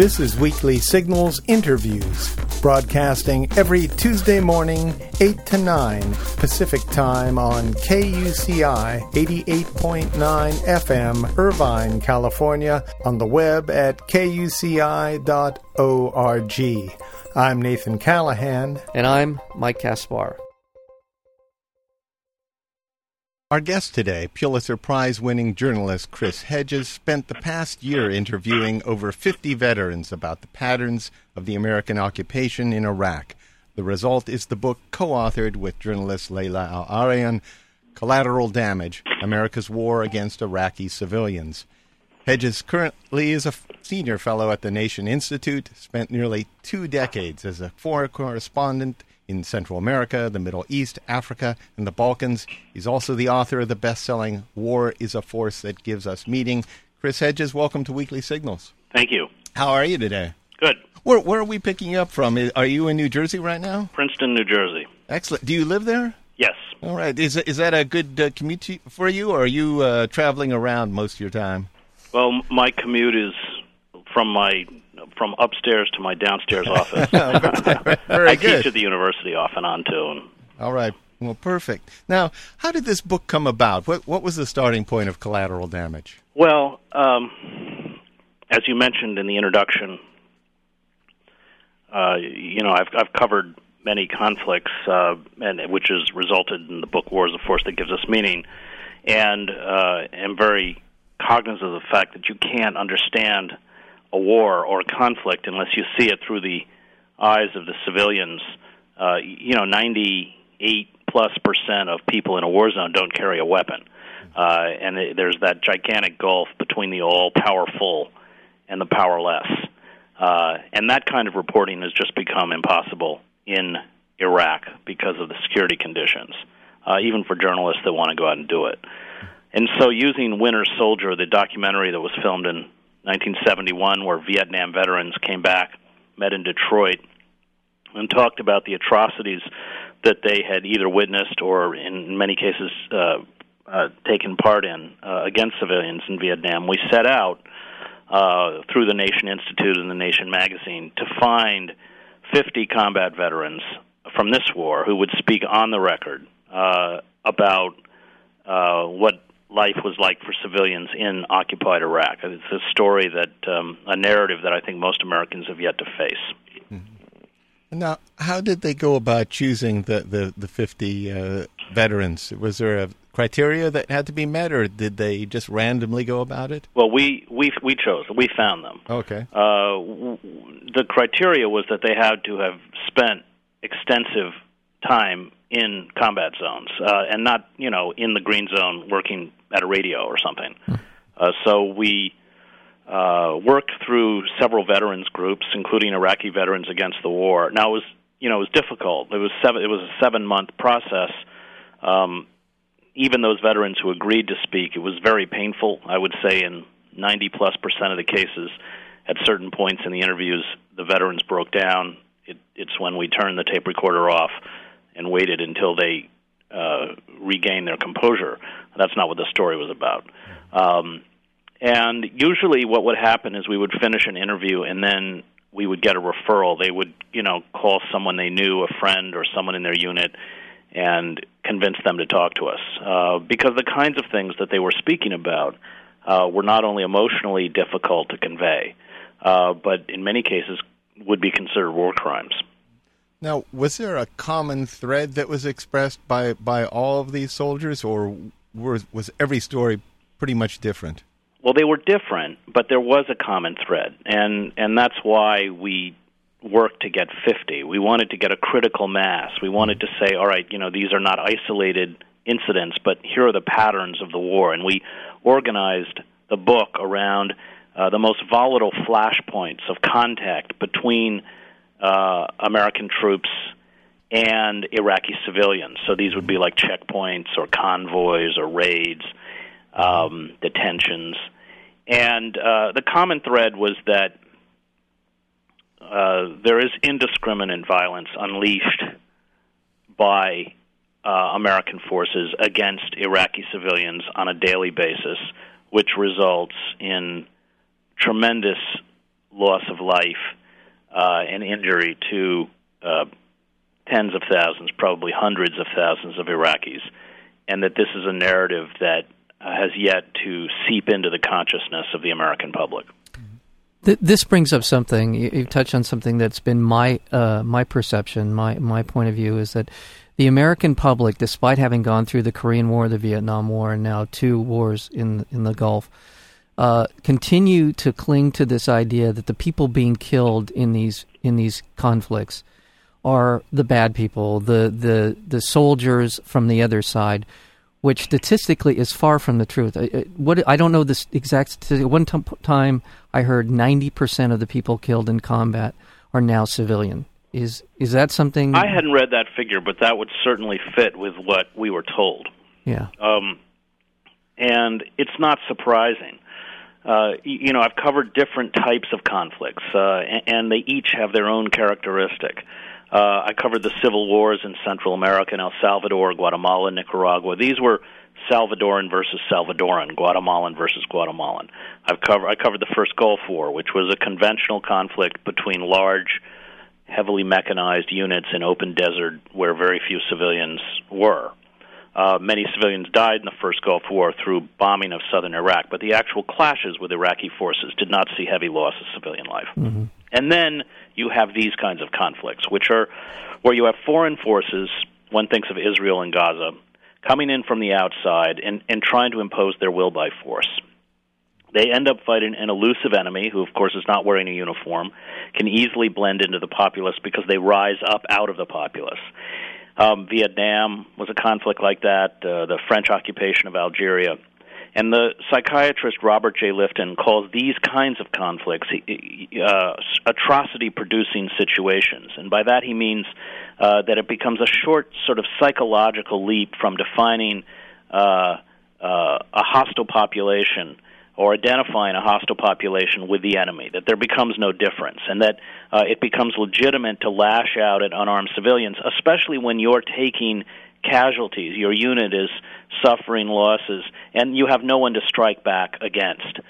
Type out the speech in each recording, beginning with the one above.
This is Weekly Signals Interviews, broadcasting every Tuesday morning, 8 to 9 Pacific Time on KUCI 88.9 FM, Irvine, California, on the web at kuci.org. I'm Nathan Callahan. And I'm Mike Kaspar. Our guest today, Pulitzer Prize winning journalist Chris Hedges, spent the past year interviewing over 50 veterans about the patterns of the American occupation in Iraq. The result is the book co authored with journalist Laila Al Arian, Collateral Damage America's War Against Iraqi Civilians. Hedges currently is a senior fellow at the Nation Institute, spent nearly two decades as a foreign correspondent in Central America, the Middle East, Africa, and the Balkans. He's also the author of the best selling War is a Force That Gives Us Meaning. Chris Hedges, welcome to Weekly Signals. Thank you. How are you today? Good. Where, where are we picking you up from? Are you in New Jersey right now? Princeton, New Jersey. Excellent. Do you live there? Yes. All right. Is, is that a good uh, commute for you, or are you uh, traveling around most of your time? Well, my commute is from my from upstairs to my downstairs office. Very I good. teach at the university off and on too. And All right. Well, perfect. Now, how did this book come about? What what was the starting point of collateral damage? well, um, as you mentioned in the introduction, uh, you know I've I've covered many conflicts, uh, and which has resulted in the book "War is a Force That Gives Us Meaning," and uh, am very cognizant of the fact that you can't understand a war or a conflict unless you see it through the eyes of the civilians. Uh, you know, 98 plus percent of people in a war zone don't carry a weapon, uh, and it, there's that gigantic gulf between the all powerful and the powerless. Uh, and that kind of reporting has just become impossible in Iraq because of the security conditions, uh, even for journalists that want to go out and do it. And so, using Winter Soldier, the documentary that was filmed in 1971, where Vietnam veterans came back, met in Detroit, and talked about the atrocities that they had either witnessed or, in many cases, uh, uh, taken part in uh, against civilians in Vietnam. We set out uh, through the Nation Institute and the Nation magazine to find 50 combat veterans from this war who would speak on the record uh, about uh, what life was like for civilians in occupied Iraq. It's a story that, um, a narrative that I think most Americans have yet to face. Mm-hmm. Now, how did they go about choosing the the, the fifty uh, veterans? Was there a criteria that had to be met, or did they just randomly go about it? Well, we we we chose. We found them. Okay. Uh, w- the criteria was that they had to have spent extensive time in combat zones uh, and not, you know, in the green zone working at a radio or something. Hmm. Uh, so we uh, worked through several veterans groups, including Iraqi Veterans Against the War. Now it was, you know, it was difficult. It was seven. It was a seven-month process. Um, even those veterans who agreed to speak, it was very painful. I would say in 90 plus percent of the cases, at certain points in the interviews, the veterans broke down. It, it's when we turned the tape recorder off and waited until they uh, regained their composure. That's not what the story was about. Um, and usually, what would happen is we would finish an interview, and then we would get a referral. They would, you know, call someone they knew, a friend or someone in their unit, and convince them to talk to us. Uh, because the kinds of things that they were speaking about uh, were not only emotionally difficult to convey, uh, but in many cases would be considered war crimes. Now, was there a common thread that was expressed by, by all of these soldiers, or was, was every story pretty much different? Well, they were different, but there was a common thread, and and that's why we worked to get 50. We wanted to get a critical mass. We wanted to say, all right, you know, these are not isolated incidents, but here are the patterns of the war, and we organized the book around uh, the most volatile flashpoints of contact between uh, American troops and Iraqi civilians. So these would be like checkpoints or convoys or raids, um, detentions. And uh, the common thread was that uh, there is indiscriminate violence unleashed by uh, American forces against Iraqi civilians on a daily basis, which results in tremendous loss of life uh, and injury to uh, tens of thousands, probably hundreds of thousands of Iraqis, and that this is a narrative that has yet to seep into the consciousness of the American public. This brings up something you touched on something that's been my uh, my perception, my my point of view is that the American public, despite having gone through the Korean War, the Vietnam War, and now two wars in in the Gulf, uh, continue to cling to this idea that the people being killed in these in these conflicts are the bad people, the the the soldiers from the other side, which statistically is far from the truth. I, what I don't know this exact statistic. One t- time I heard ninety percent of the people killed in combat are now civilian. Is is that something? I hadn't read that figure, but that would certainly fit with what we were told. Yeah. Um, and it's not surprising. Uh, you know, I've covered different types of conflicts, uh, and they each have their own characteristic. Uh, I covered the civil wars in Central America, in El Salvador, Guatemala, Nicaragua. These were Salvadoran versus Salvadoran, Guatemalan versus Guatemalan. I've I covered the first Gulf War, which was a conventional conflict between large, heavily mechanized units in open desert where very few civilians were. Uh, many civilians died in the first Gulf War through bombing of southern Iraq, but the actual clashes with Iraqi forces did not see heavy loss of civilian life. Mm-hmm. And then you have these kinds of conflicts, which are where you have foreign forces, one thinks of Israel and Gaza, coming in from the outside and, and trying to impose their will by force. They end up fighting an elusive enemy who, of course, is not wearing a uniform, can easily blend into the populace because they rise up out of the populace. Um, Vietnam was a conflict like that, uh, the French occupation of Algeria. And the psychiatrist Robert J. Lifton calls these kinds of conflicts uh, atrocity producing situations. And by that he means uh, that it becomes a short, sort of psychological leap from defining uh, uh, a hostile population or identifying a hostile population with the enemy, that there becomes no difference, and that uh, it becomes legitimate to lash out at unarmed civilians, especially when you're taking casualties. Your unit is suffering losses, and you have no one to strike back against.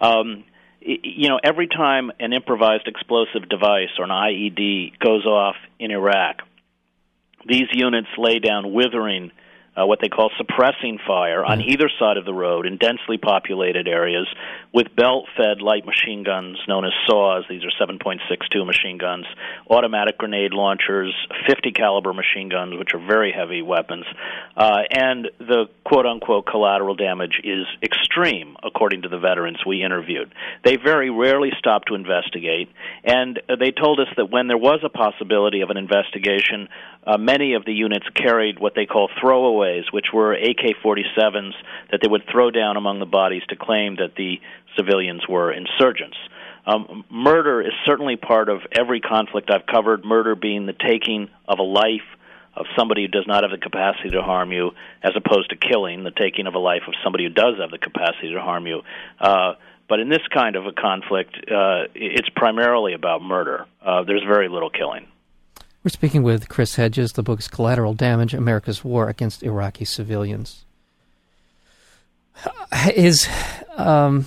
Um, you know, every time an improvised explosive device or an IED goes off in Iraq, these units lay down withering uh, what they call suppressing fire on mm. either side of the road in densely populated areas with belt fed light machine guns known as SAWs. These are 7.62 machine guns automatic grenade launchers 50 caliber machine guns which are very heavy weapons. Uh, and the quote unquote collateral damage is extreme according to the veterans we interviewed. They very rarely stop to investigate and they told us that when there was a possibility of an investigation uh, many of the units carried what they call throwaway which were AK 47s that they would throw down among the bodies to claim that the civilians were insurgents. Um, murder is certainly part of every conflict I've covered, murder being the taking of a life of somebody who does not have the capacity to harm you, as opposed to killing, the taking of a life of somebody who does have the capacity to harm you. Uh, but in this kind of a conflict, uh, it's primarily about murder. Uh, there's very little killing. We're speaking with Chris Hedges. The book is Collateral Damage America's War Against Iraqi Civilians. Is um,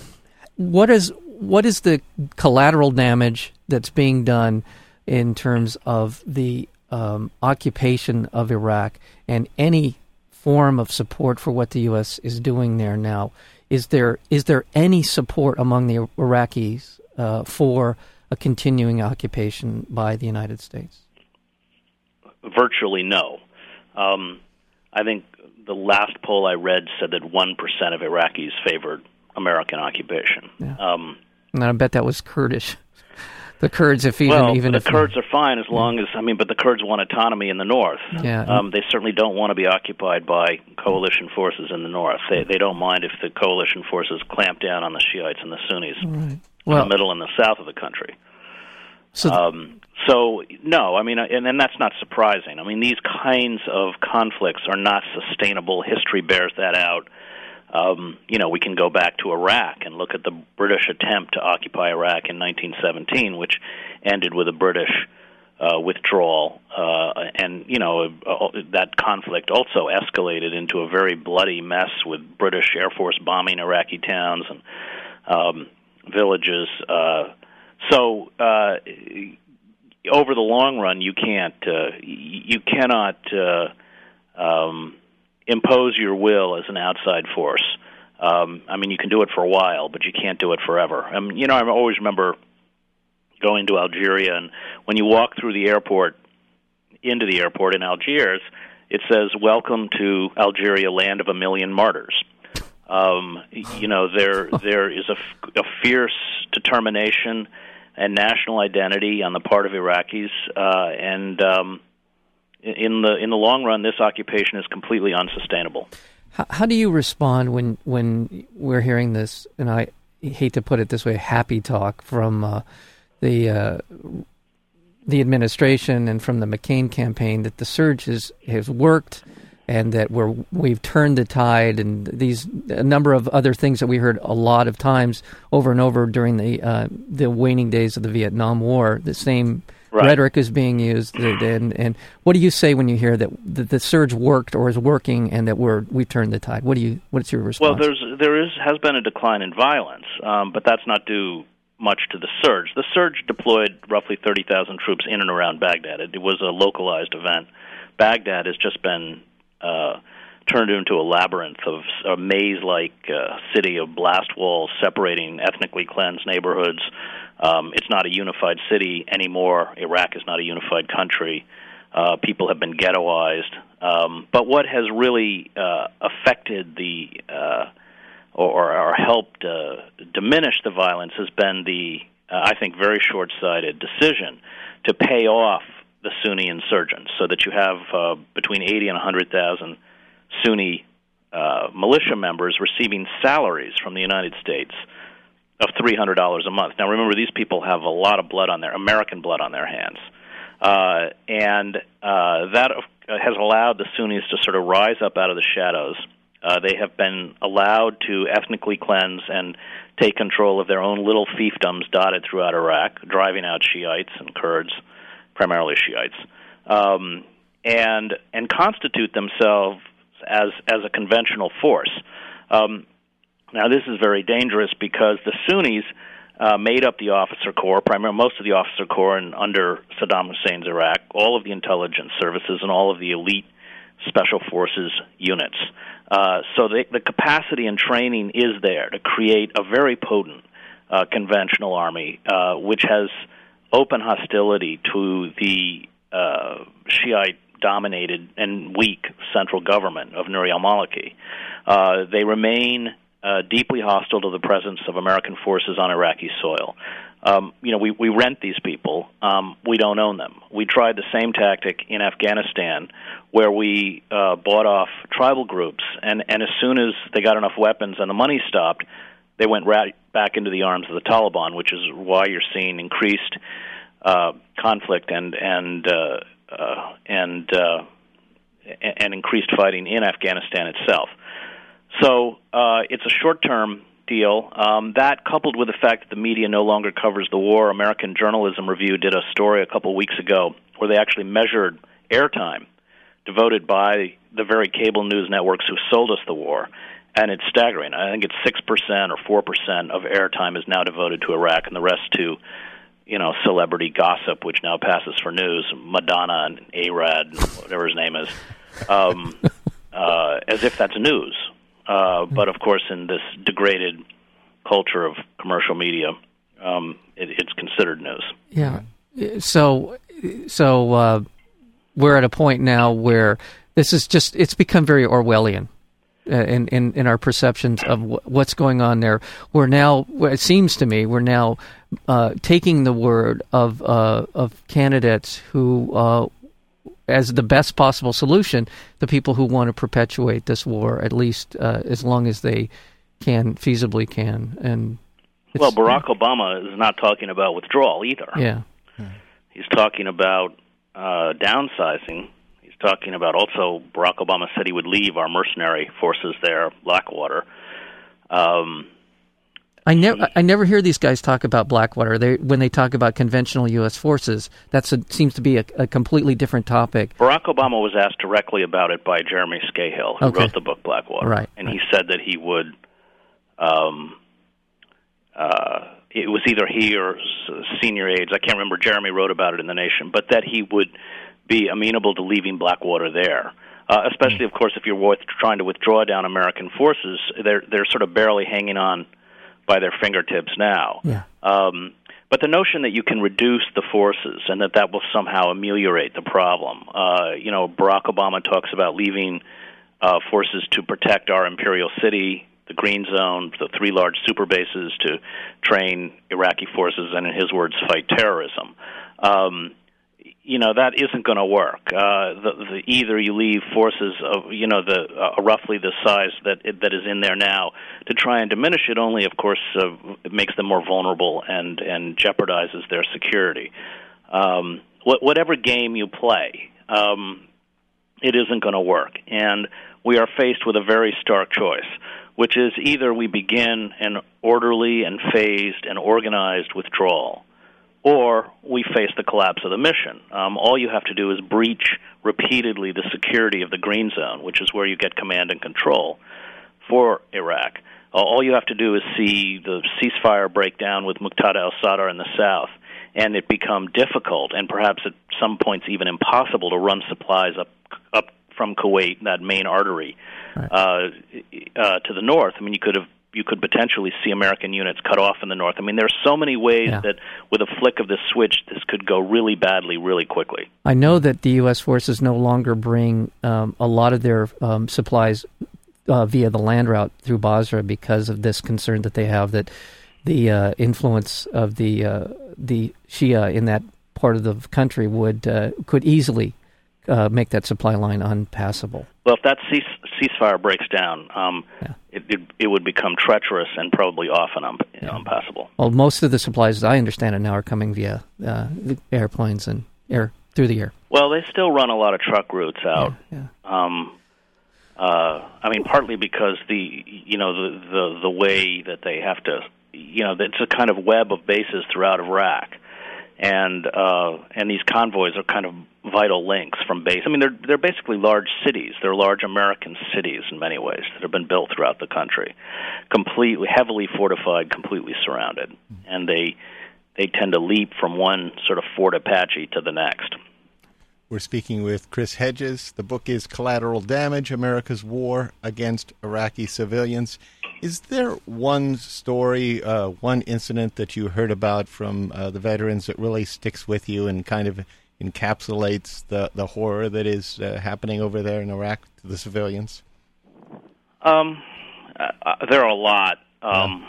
what is what is the collateral damage that's being done in terms of the um, occupation of Iraq and any form of support for what the U.S. is doing there now? Is there is there any support among the Iraqis uh, for a continuing occupation by the United States? Virtually no. Um, I think the last poll I read said that one percent of Iraqis favored American occupation. Yeah. Um, and I bet that was Kurdish. The Kurds, if even well, even the Kurds are fine as long as I mean, but the Kurds want autonomy in the north. Yeah, um, they certainly don't want to be occupied by coalition forces in the north. They they don't mind if the coalition forces clamp down on the Shiites and the Sunnis right. well, in the middle and the south of the country. So, um, so no, I mean, and, and that's not surprising. I mean, these kinds of conflicts are not sustainable. History bears that out. Um, you know, we can go back to Iraq and look at the British attempt to occupy Iraq in 1917, which ended with a British uh, withdrawal, uh, and you know uh, that conflict also escalated into a very bloody mess with British Air Force bombing Iraqi towns and um, villages. Uh, So uh, over the long run, you can't uh, you cannot uh, um, impose your will as an outside force. Um, I mean, you can do it for a while, but you can't do it forever. I mean, you know, I always remember going to Algeria, and when you walk through the airport into the airport in Algiers, it says "Welcome to Algeria, land of a million martyrs." Um, you know, there there is a, a fierce determination and national identity on the part of Iraqis, uh, and um, in the in the long run, this occupation is completely unsustainable. How, how do you respond when when we're hearing this? And I hate to put it this way, happy talk from uh, the uh, the administration and from the McCain campaign that the surge has has worked and that we're we've turned the tide and these a number of other things that we heard a lot of times over and over during the uh, the waning days of the Vietnam War. The same right. rhetoric is being used, and and what do you say when you hear that the, the surge worked or is working and that we're we turned the tide? What do you what's your response? Well, there's there is has been a decline in violence, um, but that's not due much to the surge. The surge deployed roughly 30,000 troops in and around Baghdad. It, it was a localized event. Baghdad has just been uh, turned into a labyrinth of a maze-like uh, city of blast walls separating ethnically cleansed neighborhoods. Um, it's not a unified city anymore. Iraq is not a unified country. Uh, people have been ghettoized. Um, but what has really uh, affected the uh, or, or helped uh, diminish the violence has been the, uh, I think, very short-sighted decision to pay off the Sunni insurgents, so that you have uh, between 80 and 100,000 Sunni uh, militia members receiving salaries from the United States of $300 a month. Now, remember, these people have a lot of blood on their American blood on their hands, uh, and uh, that has allowed the Sunnis to sort of rise up out of the shadows. Uh, they have been allowed to ethnically cleanse and take control of their own little fiefdoms dotted throughout Iraq, driving out Shiites and Kurds primarily Shiites, um, and and constitute themselves as as a conventional force. Um, now, this is very dangerous because the Sunnis uh, made up the officer corps, primarily most of the officer corps, and under Saddam Hussein's Iraq, all of the intelligence services and all of the elite special forces units. Uh, so the, the capacity and training is there to create a very potent uh, conventional army, uh, which has open hostility to the uh, Shiite dominated and weak central government of Nouri al Maliki. Uh, they remain uh, deeply hostile to the presence of American forces on Iraqi soil. Um, you know, we, we rent these people. Um, we don't own them. We tried the same tactic in Afghanistan, where we uh, bought off tribal groups, and, and as soon as they got enough weapons and the money stopped, they went right back into the arms of the Taliban, which is why you're seeing increased uh, conflict and and uh, uh, and uh, and increased fighting in Afghanistan itself. So uh, it's a short-term deal. Um, that, coupled with the fact that the media no longer covers the war, American Journalism Review did a story a couple weeks ago where they actually measured airtime devoted by the very cable news networks who sold us the war and it's staggering. I think it's six percent or four percent of airtime is now devoted to Iraq, and the rest to, you know, celebrity gossip, which now passes for news. Madonna and A-Rod, whatever his name is, um, uh, as if that's news. Uh, but of course, in this degraded culture of commercial media, um, it, it's considered news. Yeah. So, so uh, we're at a point now where this is just—it's become very Orwellian in, in, in our perceptions of w- what's going on there. We're now, it seems to me, we're now uh, taking the word of uh, of candidates who, uh, as the best possible solution, the people who want to perpetuate this war at least uh, as long as they can feasibly can. And well, Barack Obama is not talking about withdrawal either. Yeah, he's talking about uh, downsizing talking about also Barack Obama said he would leave our mercenary forces there, Blackwater. Um, I never, I never hear these guys talk about Blackwater. They, when they talk about conventional U.S. forces, that seems to be a, a, completely different topic. Barack Obama was asked directly about it by Jeremy Scahill, who okay. wrote the book Blackwater, right? And he said that he would um, uh, it was either he or senior aides, I can't remember, Jeremy wrote about it in The Nation, but that he would be amenable to leaving Blackwater there. Uh, especially, of course, if you're with, trying to withdraw down American forces, they're they're sort of barely hanging on by their fingertips now. Yeah. Um, but the notion that you can reduce the forces and that that will somehow ameliorate the problem, uh, you know, Barack Obama talks about leaving uh, forces to protect our imperial city, the Green Zone, the three large super bases to train Iraqi forces and, in his words, fight terrorism. Um, you know that isn't going to work. Uh, the, the, either you leave forces of you know the uh, roughly the size that that is in there now to try and diminish it. Only, of course, uh, it makes them more vulnerable and and jeopardizes their security. Um, wh- whatever game you play, um, it isn't going to work, and we are faced with a very stark choice, which is either we begin an orderly and phased and organized withdrawal or we face the collapse of the mission. Um, all you have to do is breach repeatedly the security of the Green Zone, which is where you get command and control for Iraq. Uh, all you have to do is see the ceasefire break down with Muqtada al Sadr in the south, and it become difficult and perhaps at some points even impossible to run supplies up up from Kuwait, that main artery, right. uh, uh, to the north. I mean, you could have you could potentially see American units cut off in the north. I mean, there are so many ways yeah. that with a flick of the switch, this could go really badly, really quickly. I know that the U.S. forces no longer bring um, a lot of their um, supplies uh, via the land route through Basra because of this concern that they have that the uh, influence of the uh, the Shia in that part of the country would uh, could easily uh, make that supply line unpassable. Well, if that cease, ceasefire breaks down, um, yeah. it, it, it would become treacherous and probably often un, yeah. unpassable. Well, most of the supplies, as I understand it now, are coming via uh, airplanes and air through the air. Well, they still run a lot of truck routes out. Yeah, yeah. Um, uh, I mean, partly because the you know the, the the way that they have to, you know, it's a kind of web of bases throughout Iraq and uh, and these convoys are kind of vital links from base. I mean, they're they're basically large cities. They're large American cities in many ways that have been built throughout the country, completely heavily fortified, completely surrounded, and they they tend to leap from one sort of Fort Apache to the next. We're speaking with Chris Hedges. The book is Collateral Damage America's War Against Iraqi Civilians. Is there one story, uh, one incident that you heard about from uh, the veterans that really sticks with you and kind of encapsulates the, the horror that is uh, happening over there in Iraq to the civilians? Um, uh, uh, there are a lot. Um,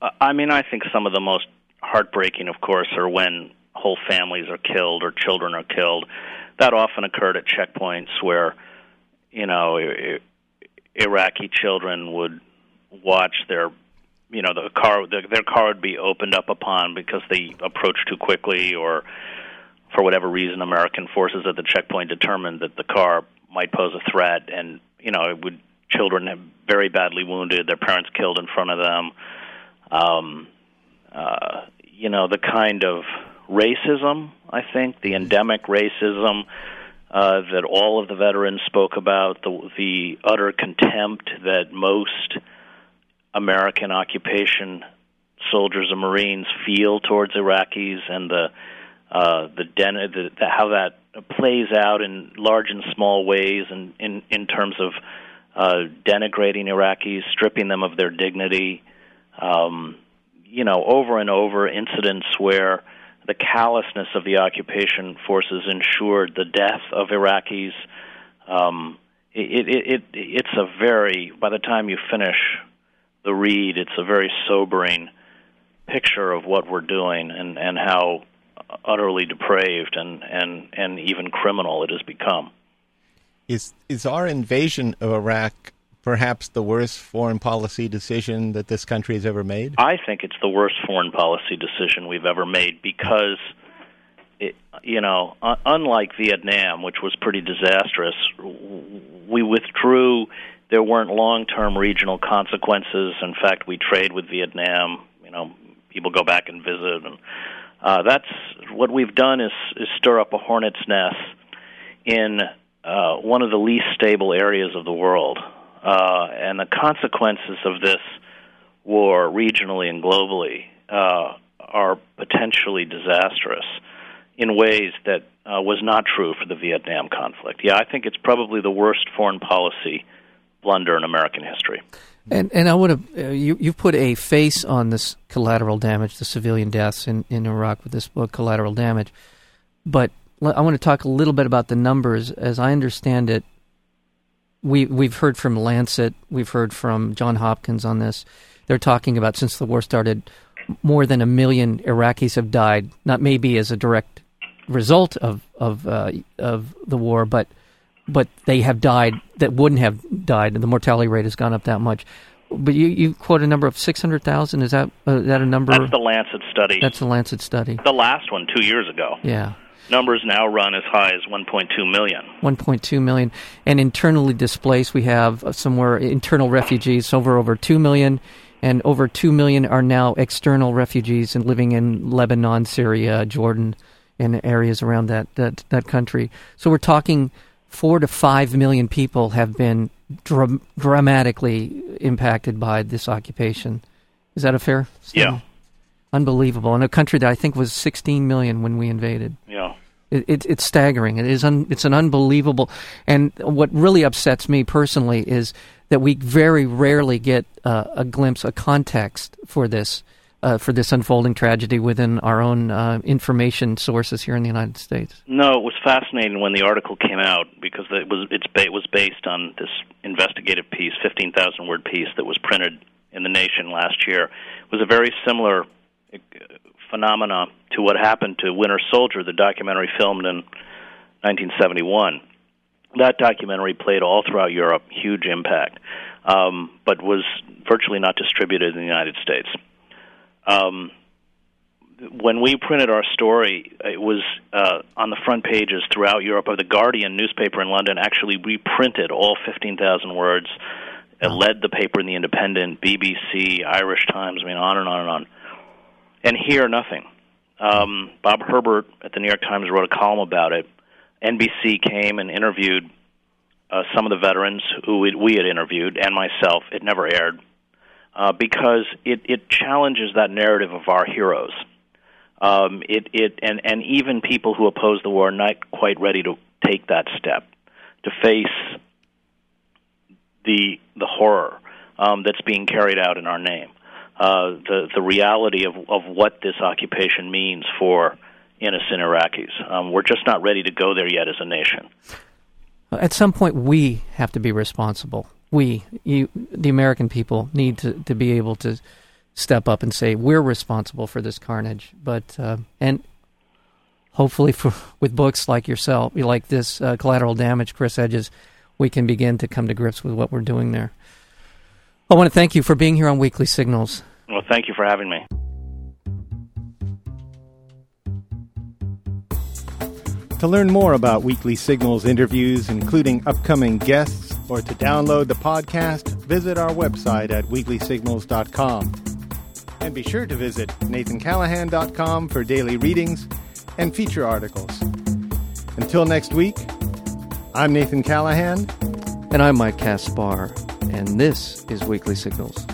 yeah. I mean, I think some of the most heartbreaking, of course, are when whole families are killed or children are killed. That often occurred at checkpoints where, you know, Iraqi children would watch their you know the car the, their car would be opened up upon because they approached too quickly or for whatever reason American forces at the checkpoint determined that the car might pose a threat and you know it would children have very badly wounded their parents killed in front of them. Um uh you know the kind of racism I think the endemic racism uh, that all of the veterans spoke about the the utter contempt that most American occupation soldiers and Marines feel towards Iraqis and the uh, the, den- the, the how that plays out in large and small ways, and in in terms of uh, denigrating Iraqis, stripping them of their dignity. Um, you know, over and over incidents where the callousness of the occupation forces ensured the death of Iraqis. Um, it, it, it, it's a very, by the time you finish the read, it's a very sobering picture of what we're doing and, and how utterly depraved and, and, and even criminal it has become. Is is our invasion of Iraq perhaps the worst foreign policy decision that this country has ever made? I think it's the worst foreign policy decision we've ever made because it, you know, unlike Vietnam, which was pretty disastrous, we withdrew there weren't long-term regional consequences. In fact, we trade with Vietnam. You know, people go back and visit, and uh, that's what we've done is, is stir up a hornet's nest in uh, one of the least stable areas of the world. Uh, and the consequences of this war, regionally and globally, uh, are potentially disastrous in ways that uh, was not true for the Vietnam conflict. Yeah, I think it's probably the worst foreign policy blunder in American history. And and I would have uh, you you put a face on this collateral damage, the civilian deaths in, in Iraq with this book, Collateral Damage. But I want to talk a little bit about the numbers. As I understand it, we we've heard from Lancet, we've heard from John Hopkins on this. They're talking about since the war started, more than a million Iraqis have died. Not maybe as a direct result of of uh, of the war, but but they have died that wouldn't have died, and the mortality rate has gone up that much. But you, you quote a number of six hundred thousand. Is that uh, that a number? That's the Lancet study. That's the Lancet study. The last one two years ago. Yeah. Numbers now run as high as 1.2 million. 1.2 million, and internally displaced, we have somewhere internal refugees over over two million, and over two million are now external refugees and living in Lebanon, Syria, Jordan, and areas around that that that country. So we're talking four to five million people have been dra- dramatically impacted by this occupation. Is that a fair? Statement? Yeah. Unbelievable. In a country that I think was 16 million when we invaded. Yeah. It, it, it's staggering. It is. Un, it's an unbelievable. And what really upsets me personally is that we very rarely get uh, a glimpse, a context for this uh, for this unfolding tragedy within our own uh, information sources here in the United States? No, it was fascinating when the article came out because it was it was based on this investigative piece, fifteen thousand word piece that was printed in the Nation last year. It was a very similar uh, phenomena to what happened to Winter Soldier, the documentary filmed in 1971. That documentary played all throughout Europe, huge impact, um, but was virtually not distributed in the United States um, when we printed our story, it was uh, on the front pages throughout Europe of the Guardian newspaper in London. Actually, reprinted all 15,000 words. It led the paper in the Independent, BBC, Irish Times. I mean, on and on and on. And here, nothing. Um, Bob Herbert at the New York Times wrote a column about it. NBC came and interviewed uh, some of the veterans who we, we had interviewed, and myself. It never aired uh, because it, it challenges that narrative of our heroes. Um, it, it, and, and even people who oppose the war are not quite ready to take that step, to face the, the horror um, that's being carried out in our name, uh, the, the reality of, of what this occupation means for innocent Iraqis. Um, we're just not ready to go there yet as a nation. At some point, we have to be responsible we, you, the American people, need to, to be able to step up and say we're responsible for this carnage. But uh, and hopefully, for with books like yourself, like this, uh, collateral damage, Chris Hedges, we can begin to come to grips with what we're doing there. I want to thank you for being here on Weekly Signals. Well, thank you for having me. To learn more about Weekly Signals interviews, including upcoming guests, or to download the podcast, visit our website at weeklysignals.com. And be sure to visit nathancallahan.com for daily readings and feature articles. Until next week, I'm Nathan Callahan. And I'm Mike Kaspar, and this is Weekly Signals.